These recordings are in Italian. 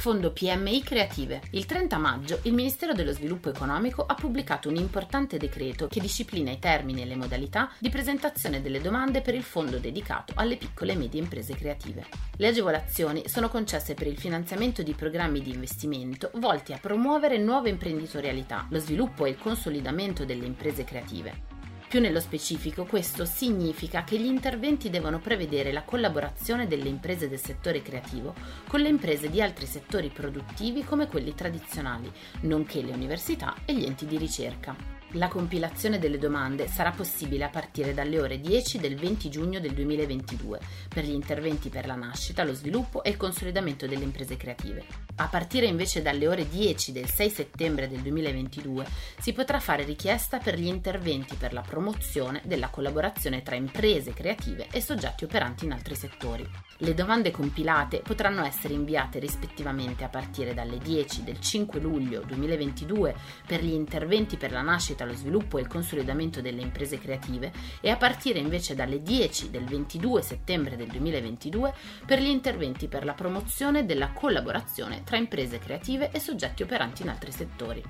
Fondo PMI Creative. Il 30 maggio il Ministero dello Sviluppo Economico ha pubblicato un importante decreto che disciplina i termini e le modalità di presentazione delle domande per il fondo dedicato alle piccole e medie imprese creative. Le agevolazioni sono concesse per il finanziamento di programmi di investimento volti a promuovere nuove imprenditorialità, lo sviluppo e il consolidamento delle imprese creative. Più nello specifico, questo significa che gli interventi devono prevedere la collaborazione delle imprese del settore creativo con le imprese di altri settori produttivi come quelli tradizionali, nonché le università e gli enti di ricerca. La compilazione delle domande sarà possibile a partire dalle ore 10 del 20 giugno del 2022 per gli interventi per la nascita, lo sviluppo e il consolidamento delle imprese creative. A partire invece dalle ore 10 del 6 settembre del 2022 si potrà fare richiesta per gli interventi per la promozione della collaborazione tra imprese creative e soggetti operanti in altri settori. Le domande compilate potranno essere inviate rispettivamente a partire dalle 10 del 5 luglio 2022 per gli interventi per la nascita allo sviluppo e il consolidamento delle imprese creative e a partire invece dalle 10 del 22 settembre del 2022 per gli interventi per la promozione della collaborazione tra imprese creative e soggetti operanti in altri settori.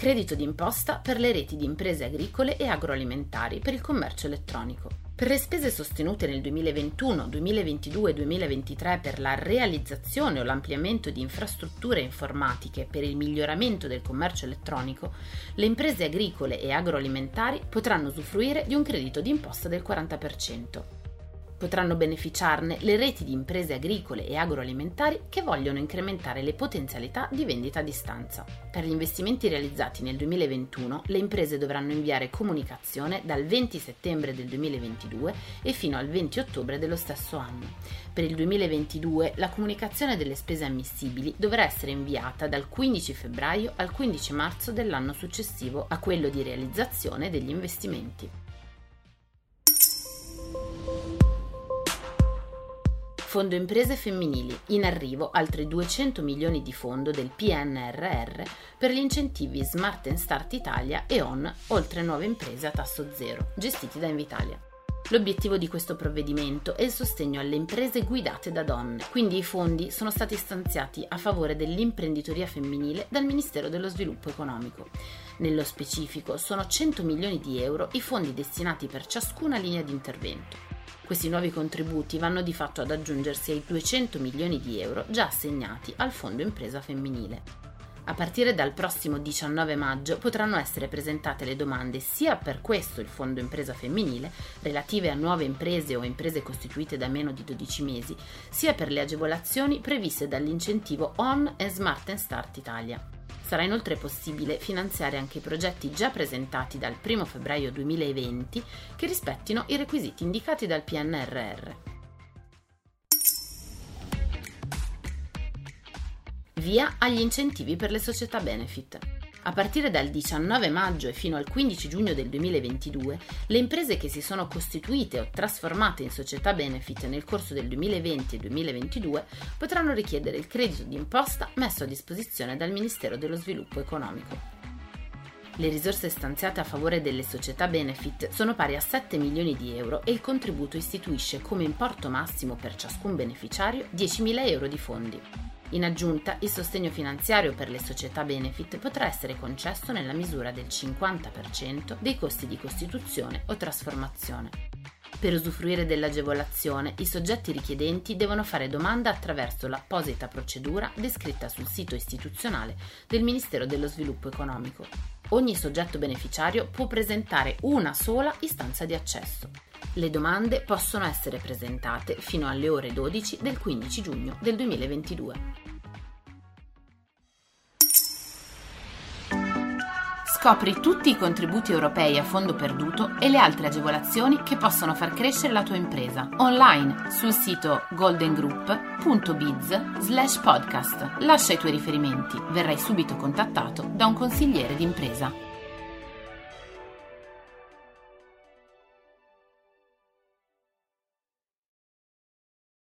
Credito d'imposta per le reti di imprese agricole e agroalimentari per il commercio elettronico. Per le spese sostenute nel 2021, 2022 e 2023 per la realizzazione o l'ampliamento di infrastrutture informatiche per il miglioramento del commercio elettronico, le imprese agricole e agroalimentari potranno usufruire di un credito d'imposta del 40%. Potranno beneficiarne le reti di imprese agricole e agroalimentari che vogliono incrementare le potenzialità di vendita a distanza. Per gli investimenti realizzati nel 2021, le imprese dovranno inviare comunicazione dal 20 settembre del 2022 e fino al 20 ottobre dello stesso anno. Per il 2022 la comunicazione delle spese ammissibili dovrà essere inviata dal 15 febbraio al 15 marzo dell'anno successivo a quello di realizzazione degli investimenti. Fondo Imprese Femminili, in arrivo altri 200 milioni di fondo del PNRR per gli incentivi Smart and Start Italia e ON, oltre nuove imprese a tasso zero, gestiti da Invitalia. L'obiettivo di questo provvedimento è il sostegno alle imprese guidate da donne, quindi i fondi sono stati stanziati a favore dell'imprenditoria femminile dal Ministero dello Sviluppo Economico. Nello specifico sono 100 milioni di euro i fondi destinati per ciascuna linea di intervento. Questi nuovi contributi vanno di fatto ad aggiungersi ai 200 milioni di euro già assegnati al Fondo Impresa Femminile. A partire dal prossimo 19 maggio potranno essere presentate le domande sia per questo il Fondo Impresa Femminile, relative a nuove imprese o imprese costituite da meno di 12 mesi, sia per le agevolazioni previste dall'incentivo On e Smart Start Italia. Sarà inoltre possibile finanziare anche i progetti già presentati dal 1 febbraio 2020 che rispettino i requisiti indicati dal PNRR. Via agli incentivi per le società benefit. A partire dal 19 maggio e fino al 15 giugno del 2022, le imprese che si sono costituite o trasformate in società benefit nel corso del 2020 e 2022 potranno richiedere il credito d'imposta messo a disposizione dal Ministero dello Sviluppo Economico. Le risorse stanziate a favore delle società benefit sono pari a 7 milioni di euro e il contributo istituisce come importo massimo per ciascun beneficiario 10.000 euro di fondi. In aggiunta, il sostegno finanziario per le società benefit potrà essere concesso nella misura del 50% dei costi di costituzione o trasformazione. Per usufruire dell'agevolazione, i soggetti richiedenti devono fare domanda attraverso l'apposita procedura descritta sul sito istituzionale del Ministero dello Sviluppo Economico. Ogni soggetto beneficiario può presentare una sola istanza di accesso. Le domande possono essere presentate fino alle ore 12 del 15 giugno del 2022. Scopri tutti i contributi europei a fondo perduto e le altre agevolazioni che possono far crescere la tua impresa online sul sito goldengroup.biz slash podcast. Lascia i tuoi riferimenti, verrai subito contattato da un consigliere d'impresa.